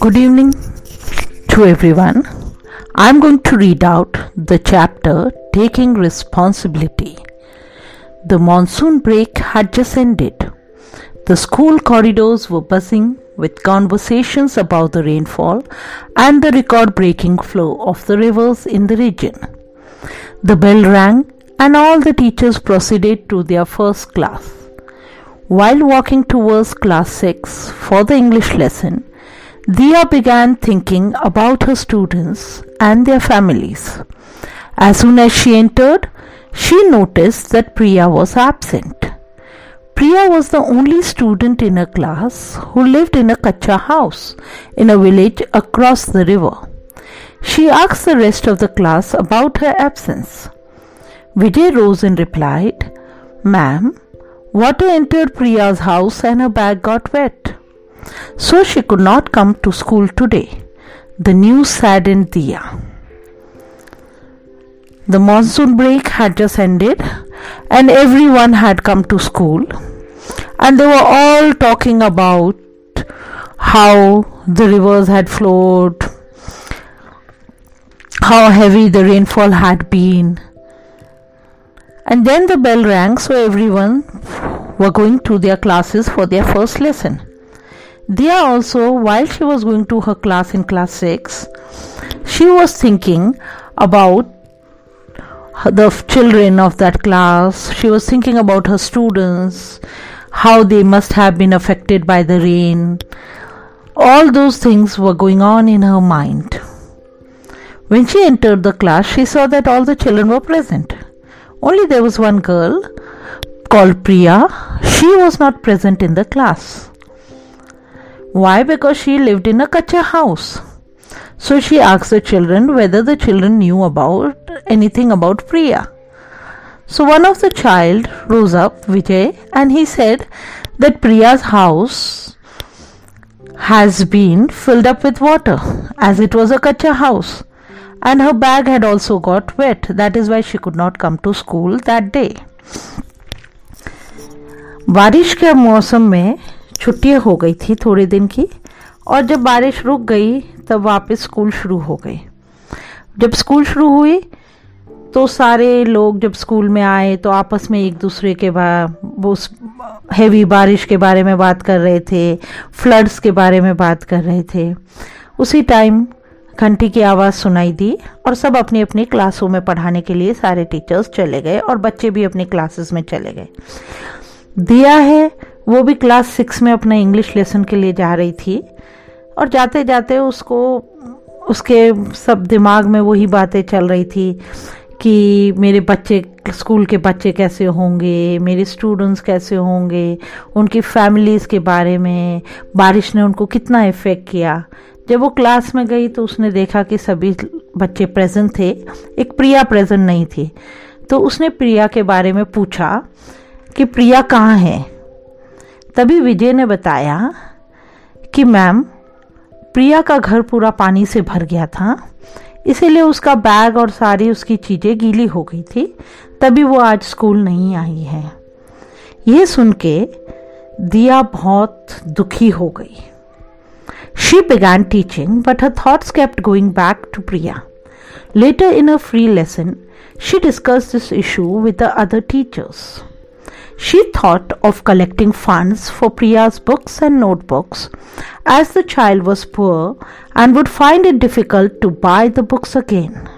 Good evening to everyone. I'm going to read out the chapter Taking Responsibility. The monsoon break had just ended. The school corridors were buzzing with conversations about the rainfall and the record breaking flow of the rivers in the region. The bell rang and all the teachers proceeded to their first class. While walking towards class 6 for the English lesson, Dia began thinking about her students and their families. As soon as she entered, she noticed that Priya was absent. Priya was the only student in her class who lived in a kacha house in a village across the river. She asked the rest of the class about her absence. Vijay rose and replied, Ma'am, water entered Priya's house and her bag got wet so she could not come to school today. The news saddened Dia. The monsoon break had just ended, and everyone had come to school, and they were all talking about how the rivers had flowed, how heavy the rainfall had been. And then the bell rang, so everyone were going to their classes for their first lesson. Dia also, while she was going to her class in class 6, she was thinking about the children of that class. She was thinking about her students, how they must have been affected by the rain. All those things were going on in her mind. When she entered the class, she saw that all the children were present. Only there was one girl called Priya. She was not present in the class. Why? Because she lived in a kacha house. So she asked the children whether the children knew about anything about Priya. So one of the child rose up, Vijay, and he said that Priya's house has been filled up with water as it was a kacha house and her bag had also got wet. That is why she could not come to school that day. बारिश के मौसम में छुट्टियाँ हो गई थी थोड़े दिन की, और जब बारिश रुक गई, तब वापस स्कूल शुरू हो गए। जब स्कूल शुरू हुई तो सारे लोग जब स्कूल में आए तो आपस में एक दूसरे के वो हैवी बारिश के बारे में बात कर रहे थे फ्लड्स के बारे में बात कर रहे थे। उसी टाइम घंटी की आवाज़ सुनाई दी, और सब अपनी अपनी क्लासों में पढ़ाने के लिए सारे टीचर्स चले गए, और बच्चे भी अपनी क्लासेस में चले गए। दिया है वो भी क्लास सिक्स में अपना इंग्लिश लेसन के लिए जा रही थी। और जाते जाते उसको, उसके सब दिमाग में वही बातें चल रही थी कि मेरे बच्चे, स्कूल के बच्चे कैसे होंगे, मेरे स्टूडेंट्स कैसे होंगे, उनकी फैमिलीज़ के बारे में, बारिश ने उनको कितना इफ़ेक्ट किया। जब वो क्लास में गई तो उसने देखा कि सभी बच्चे प्रेजेंट थे, एक प्रिया प्रेजेंट नहीं थी। तो उसने प्रिया के बारे में पूछा कि प्रिया कहाँ है? तभी विजय ने बताया कि मैम, प्रिया का घर पूरा पानी से भर गया था, इसीलिए उसका बैग और सारी उसकी चीज़ें गीली हो गई थी, तभी वो आज स्कूल नहीं आई है। ये सुन के दिया बहुत दुखी हो गई। She began teaching but her thoughts kept going back to Priya letter in a free lesson she discuss this issue with the other teachers She thought of collecting funds for Priya's books and notebooks as the child was poor and would find it difficult to buy the books again.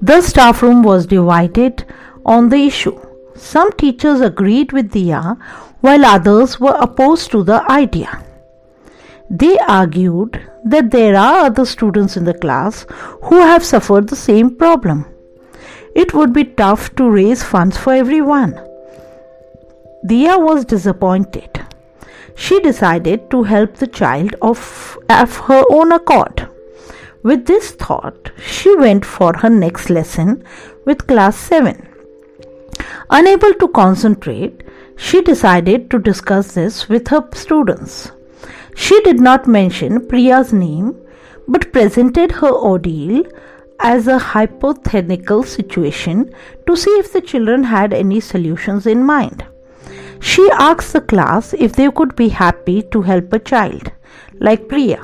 The staff room was divided on the issue. Some teachers agreed with Dia while others were opposed to the idea. They argued that there are other students in the class who have suffered the same problem. It would be tough to raise funds for everyone. Dia was disappointed. She decided to help the child of, of her own accord. With this thought, she went for her next lesson with class 7. Unable to concentrate, she decided to discuss this with her students. She did not mention Priya's name but presented her ordeal as a hypothetical situation to see if the children had any solutions in mind. She asked the class if they could be happy to help a child like Priya.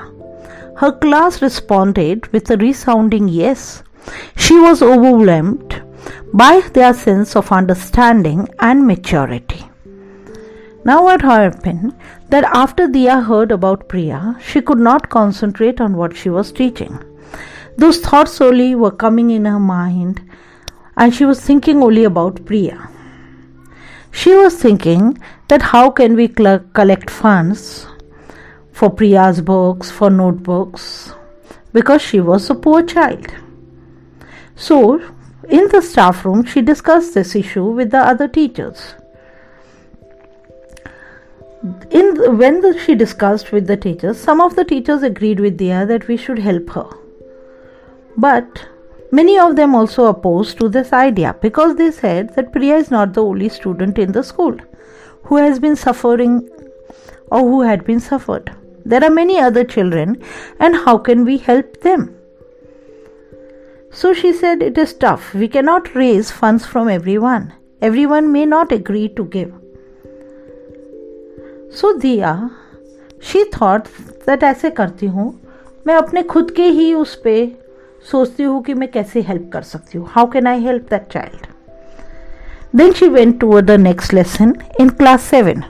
Her class responded with a resounding yes. She was overwhelmed by their sense of understanding and maturity. Now, what happened that after Dia heard about Priya, she could not concentrate on what she was teaching. Those thoughts only were coming in her mind, and she was thinking only about Priya. She was thinking that how can we collect funds for Priya's books, for notebooks, because she was a poor child. So, in the staff room, she discussed this issue with the other teachers. In the, when the, she discussed with the teachers, some of the teachers agreed with Dia that we should help her. But many of them also opposed to this idea because they said that Priya is not the only student in the school who has been suffering or who had been suffered. There are many other children, and how can we help them? So she said, It is tough. We cannot raise funds from everyone. Everyone may not agree to give. So Dia, she thought that ऐसे करती हूँ मैं अपने खुद के ही उस पर सोचती हूँ कि मैं कैसे हेल्प कर सकती हूँ। How can I help that child then she went toward the next lesson in class seven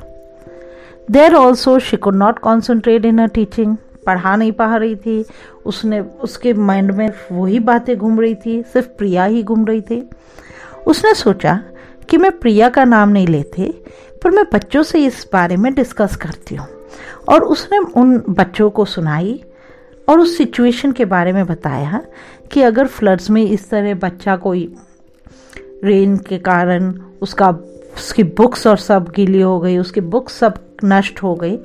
there also she could not concentrate in a teaching पढ़ा नहीं पा रही थी। उसने, उसके माइंड में वही बातें घूम रही थी। सिर्फ़ प्रिया ही घूम रही थी। उसने सोचा कि मैं प्रिया का नाम नहीं लेते, पर मैं बच्चों से इस बारे में डिस्कस करती हूँ। और उसने उन बच्चों को सुनाई और उस सिचुएशन के बारे में बताया कि अगर फ्लड्स में इस तरह बच्चा कोई रेन के कारण उसका, उसकी बुक्स और सब गीली हो गई, उसकी बुक्स सब नष्ट हो गई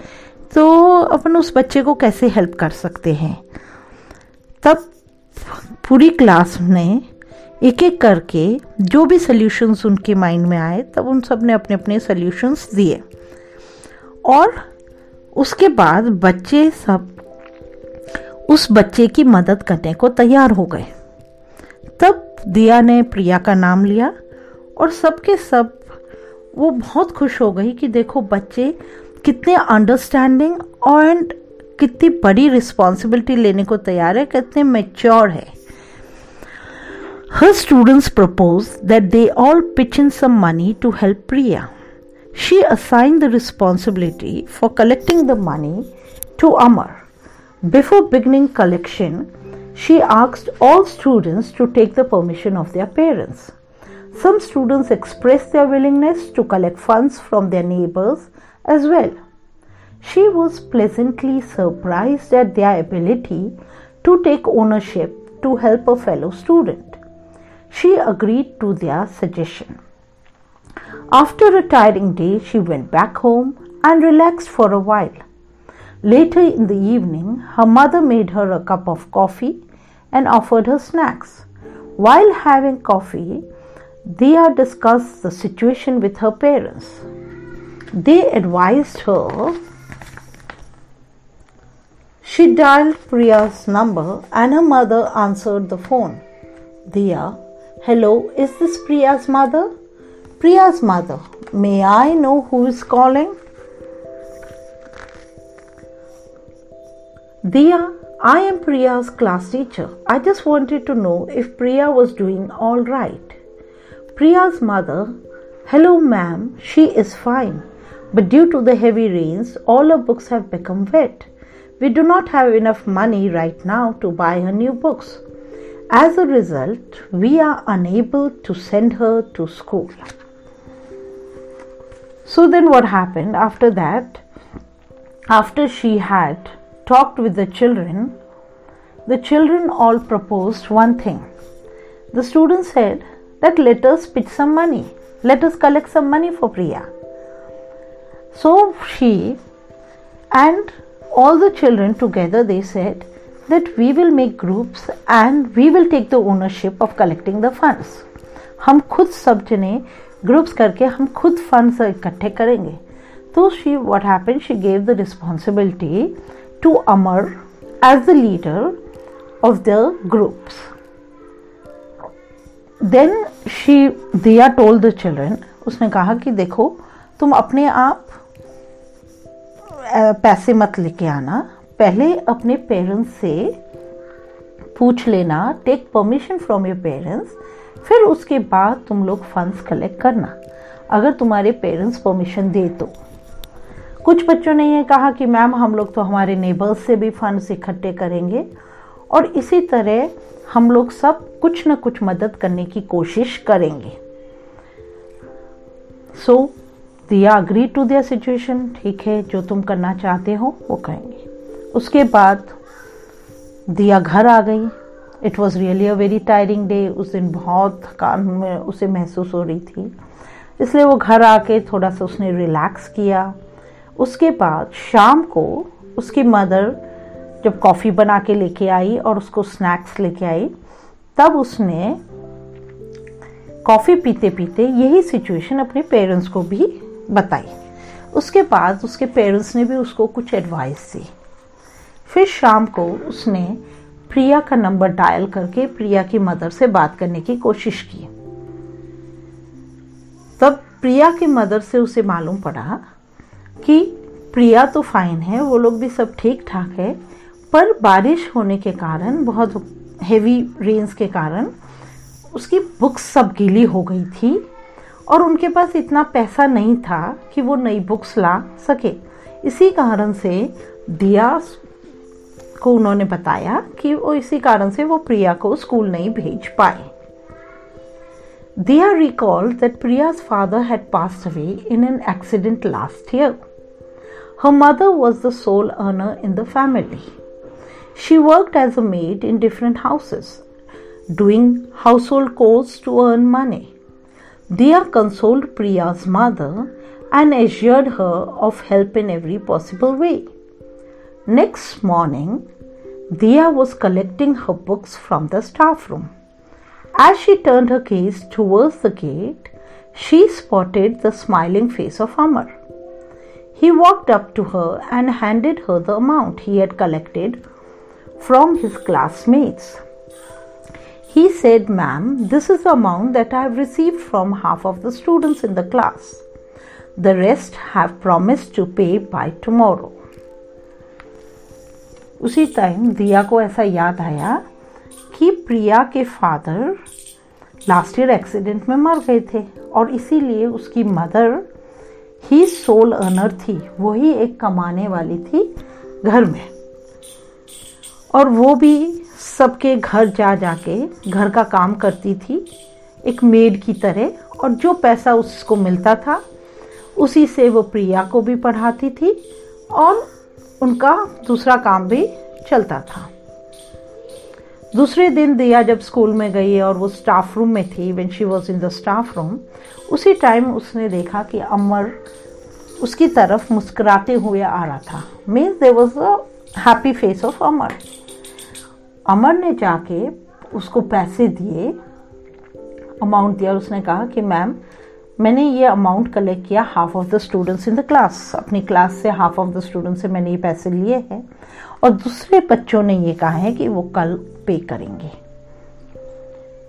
तो अपन उस बच्चे को कैसे हेल्प कर सकते हैं? तब पूरी क्लास ने एक एक करके जो भी सल्यूशंस उनके माइंड में आए, तब उन सबने अपने अपने सल्यूशंस दिए। और उसके बाद बच्चे सब उस बच्चे की मदद करने को तैयार हो गए। तब दिया ने प्रिया का नाम लिया और सबके सब वो बहुत खुश हो गई कि देखो बच्चे कितने अंडरस्टैंडिंग एंड कितनी बड़ी रिस्पॉन्सिबिलिटी लेने को तैयार है, कितने मेच्योर है। Her students propose that they all pitch in some money to help Priya she assign the responsibility for collecting the money to Amar Before beginning collection, she asked all students to take the permission of their parents. Some students expressed their willingness to collect funds from their neighbors as well. She was pleasantly surprised at their ability to take ownership to help a fellow student. She agreed to their suggestion. After a tiring day, she went back home and relaxed for a while. Later in the evening, her mother made her a cup of coffee and offered her snacks. While having coffee, Dia discussed the situation with her parents. They advised her she dialed Priya's number and her mother answered the phone. Dia, hello, is this Priya's mother? Priya's mother, may I know who is calling? Dia, I am Priya's class teacher. I just wanted to know if Priya was doing all right. Priya's mother, hello ma'am, she is fine. But due to the heavy rains, all her books have become wet. We do not have enough money right now to buy her new books. As a result, we are unable to send her to school. So, then what happened after that? After she had talked with the children, the children all proposed one thing. The students said that let us pitch some money, let us collect some money for Priya. So she and all the children together they said that we will make groups and we will take the ownership of collecting the funds हम खुद सब जने groups करके हम खुद funds इकट्ठे करेंगे तो she what happen she gave the responsibility to Amar as the leader of the groups then she Diya told the children उसने कहा कि देखो तुम अपने आप पैसे मत लेके आना पहले अपने पेरेंट्स से पूछ लेना take permission from your parents फिर उसके बाद तुम लोग फंड्स कलेक्ट करना अगर तुम्हारे पेरेंट्स परमिशन दे तो कुछ बच्चों ने ये कहा कि मैम, हम लोग तो हमारे नेबर्स से भी फंड्स इकट्ठे करेंगे और इसी तरह हम लोग सब कुछ न कुछ मदद करने की कोशिश करेंगे। सो दिया अग्री टू दियर सिचुएशन ठीक है, जो तुम करना चाहते हो, वो करेंगे। उसके बाद दिया घर आ गई। It was really a very tiring day उस दिन बहुत थकान में उसे महसूस हो रही थी। इसलिए वो घर आके थोड़ा सा उसने रिलैक्स किया। उसके बाद शाम को उसकी मदर जब कॉफ़ी बना के लेके आई और उसको स्नैक्स लेके आई, तब उसने कॉफ़ी पीते पीते यही सिचुएशन अपने पेरेंट्स को भी बताई। उसके बाद उसके पेरेंट्स ने भी उसको कुछ एडवाइस दी। फिर शाम को उसने प्रिया का नंबर डायल करके प्रिया की मदर से बात करने की कोशिश की। तब प्रिया की मदर से उसे मालूम पड़ा कि प्रिया तो फाइन है, वो लोग भी सब ठीक ठाक है, पर बारिश होने के कारण, बहुत हेवी रेंस के कारण, उसकी बुक्स सब गीली हो गई थी और उनके पास इतना पैसा नहीं था कि वो नई बुक्स ला सके। इसी कारण से दिया को उन्होंने बताया कि वो इसी कारण से वो प्रिया को स्कूल नहीं भेज पाए। Dia recalled that Priya's father had passed away in an accident last year. Her mother was the sole earner in the family. She worked as a maid in different houses, doing household chores to earn money. Dia consoled Priya's mother and assured her of help in every possible way. Next morning, Dia was collecting her books from the staff room. As she turned her gaze towards the gate, she spotted the smiling face of Amar. He walked up to her and handed her the amount he had collected from his classmates. He said, Ma'am, this is the amount that I have received from half of the students in the class. The rest have promised to pay by tomorrow. उसी time Diya को ऐसा याद आया कि प्रिया के father last year accident में मर गए थे और इसीलिए उसकी मदर ही सोल अर्नर थी। वही एक कमाने वाली थी घर में। और वो भी सबके घर जा जा जाके घर का काम करती थी एक मेड की तरह और जो पैसा उसको मिलता था, उसी से वो प्रिया को भी पढ़ाती थी और उनका दूसरा काम भी चलता था। दूसरे दिन दिया जब स्कूल में गई और वो स्टाफ रूम में थी when she was in the staff room उसी टाइम उसने देखा कि अमर उसकी तरफ़ मुस्कुराते हुए आ रहा था। Means they was a happy face of Amar. Amar ने जाके उसको पैसे दिए अमाउंट दिया और उसने कहा कि मैम मैंने ये अमाउंट कलेक्ट किया half of the students in the class अपनी क्लास से हाफ़ ऑफ़ द स्टूडेंट्स से मैंने ये पैसे लिए हैं और दूसरे बच्चों ने ये कहा है कि वो कल पे करेंगे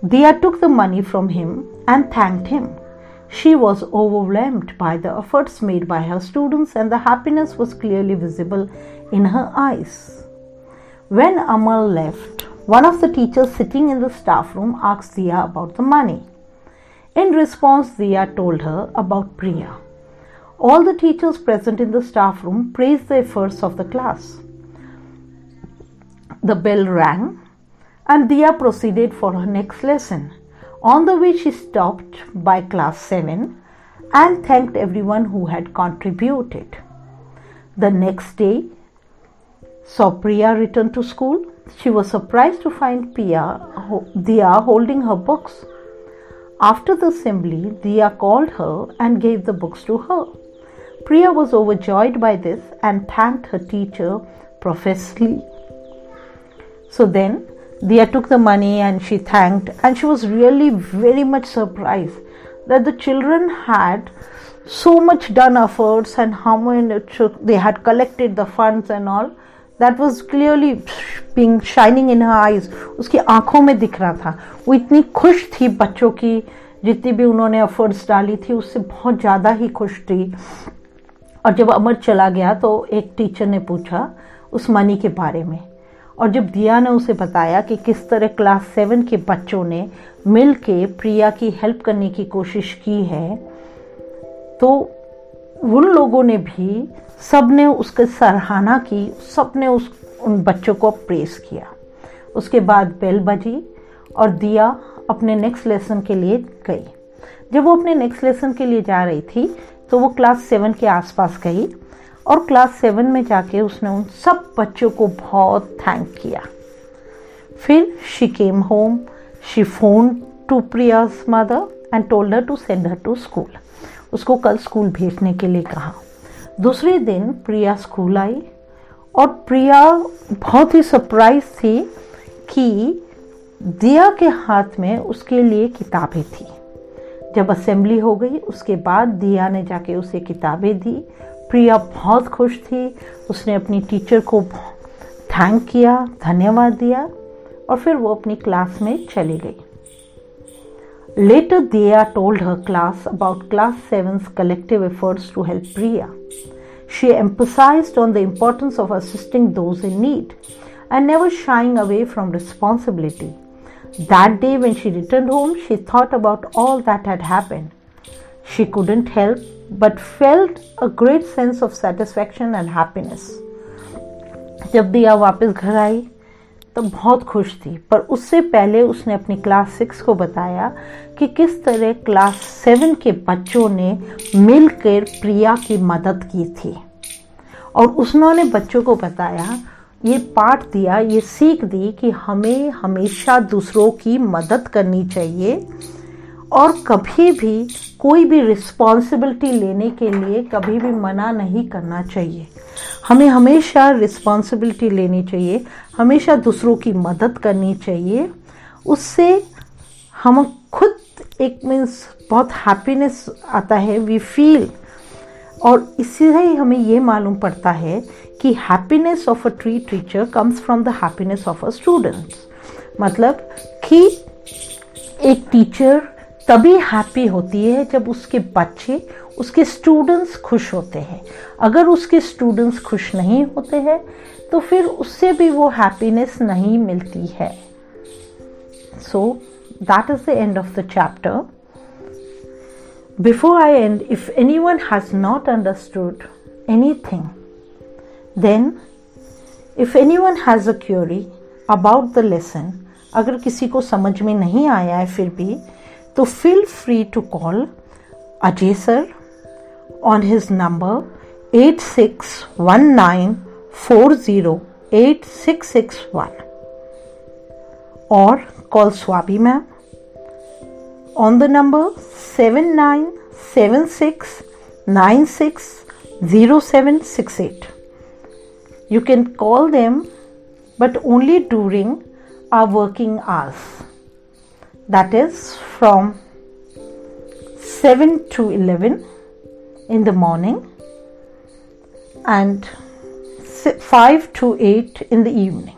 Diya took the money from him and thanked him She was overwhelmed by the efforts made by her students, and the happiness was clearly visible in her eyes. When Amal left, one of the teachers sitting in the staff room asked Dia about the money. In response, Dia told her about Priya. All the teachers present in the staff room praised the efforts of the class. The bell rang and Dia proceeded for her next lesson. On the way, she stopped by class 7 and thanked everyone who had contributed. The next day, saw Priya return to school. She was surprised to find Pia, Dia holding her books. After the assembly, Dia called her and gave the books to her. Priya was overjoyed by this and thanked her teacher profusely. So then Dia took the money and she thanked, and she was really very much surprised that the children had so much done efforts and how much they had collected the funds and all. That was clearly being shining in her eyes. उसकी आँखों में दिख रहा था। वो इतनी खुश थी बच्चों की, जितनी भी उन्होंने एफर्ट्स डाली थी, उससे बहुत ज़्यादा ही खुश थी। और जब अमर चला गया तो एक टीचर ने पूछा उस मनी के बारे में। और जब दिया ने उसे बताया कि किस तरह क्लास सेवन के बच्चों ने मिल के प्रिया की हेल्प करने की कोशिश की है तो उन लोगों ने भी सबने उसके सराहना की सबने उस, उन बच्चों को प्रेस किया। उसके बाद बेल बजी और दिया अपने नेक्स्ट लेसन के लिए गई। जब वो अपने नेक्स्ट लेसन के लिए जा रही थी तो वो क्लास सेवन के आसपास गई और क्लास सेवन में जाके उसने उन सब बच्चों को बहुत थैंक किया। फिर she came home she phone to Priya's mother and told her to send her to school उसको कल स्कूल भेजने के लिए कहा। दूसरे दिन प्रिया स्कूल आई और प्रिया बहुत ही सरप्राइज़ थी कि दिया के हाथ में उसके लिए किताबें थी। जब असेंबली हो गई, उसके बाद दिया ने जाके उसे किताबें दी। प्रिया बहुत खुश थी। उसने अपनी टीचर को थैंक किया, धन्यवाद दिया और फिर वो अपनी क्लास में चली गई। Later, Dia told her class about Class 7's collective efforts to help Priya. She emphasized on the importance of assisting those in need and never shying away from responsibility. That day, when she returned home, she thought about all that had happened. She couldn't help but felt a great sense of satisfaction and happiness. जब दिया वापस घर आई तो बहुत खुश थी। पर उससे पहले उसने अपनी क्लास सिक्स को बताया कि किस तरह क्लास सेवन के बच्चों ने मिलकर प्रिया की मदद की थी। और उसने बच्चों को बताया, ये पाठ दिया, ये सीख दी कि हमें हमेशा दूसरों की मदद करनी चाहिए और कभी भी कोई भी रिस्पॉन्सिबिलिटी लेने के लिए कभी भी मना नहीं करना चाहिए। हमें हमेशा रिस्पॉन्सिबिलिटी लेनी चाहिए, हमेशा दूसरों की मदद करनी चाहिए। उससे हम खुद एक मीन्स बहुत हैप्पीनेस आता है वी फील और इससे ही हमें ये मालूम पड़ता है कि happiness of a tree teacher comes from the happiness of a students मतलब कि एक टीचर तभी हैप्पी होती है जब उसके बच्चे उसके स्टूडेंट्स खुश होते हैं। अगर उसके स्टूडेंट्स खुश नहीं होते हैं तो फिर उससे भी वो हैप्पीनेस नहीं मिलती है। So that is the end of the chapter before I end if any one has not understood any thing then if any one has a query about the lesson अगर किसी को समझ में नहीं आया है फिर भी तो feel free to call Ajay sir on his number 8619408661 or call Swabi ma'am on the number 7976960768. You can call them but only during our working hours. That is from 7 to 11 in the morning and 5 to 8 in the evening.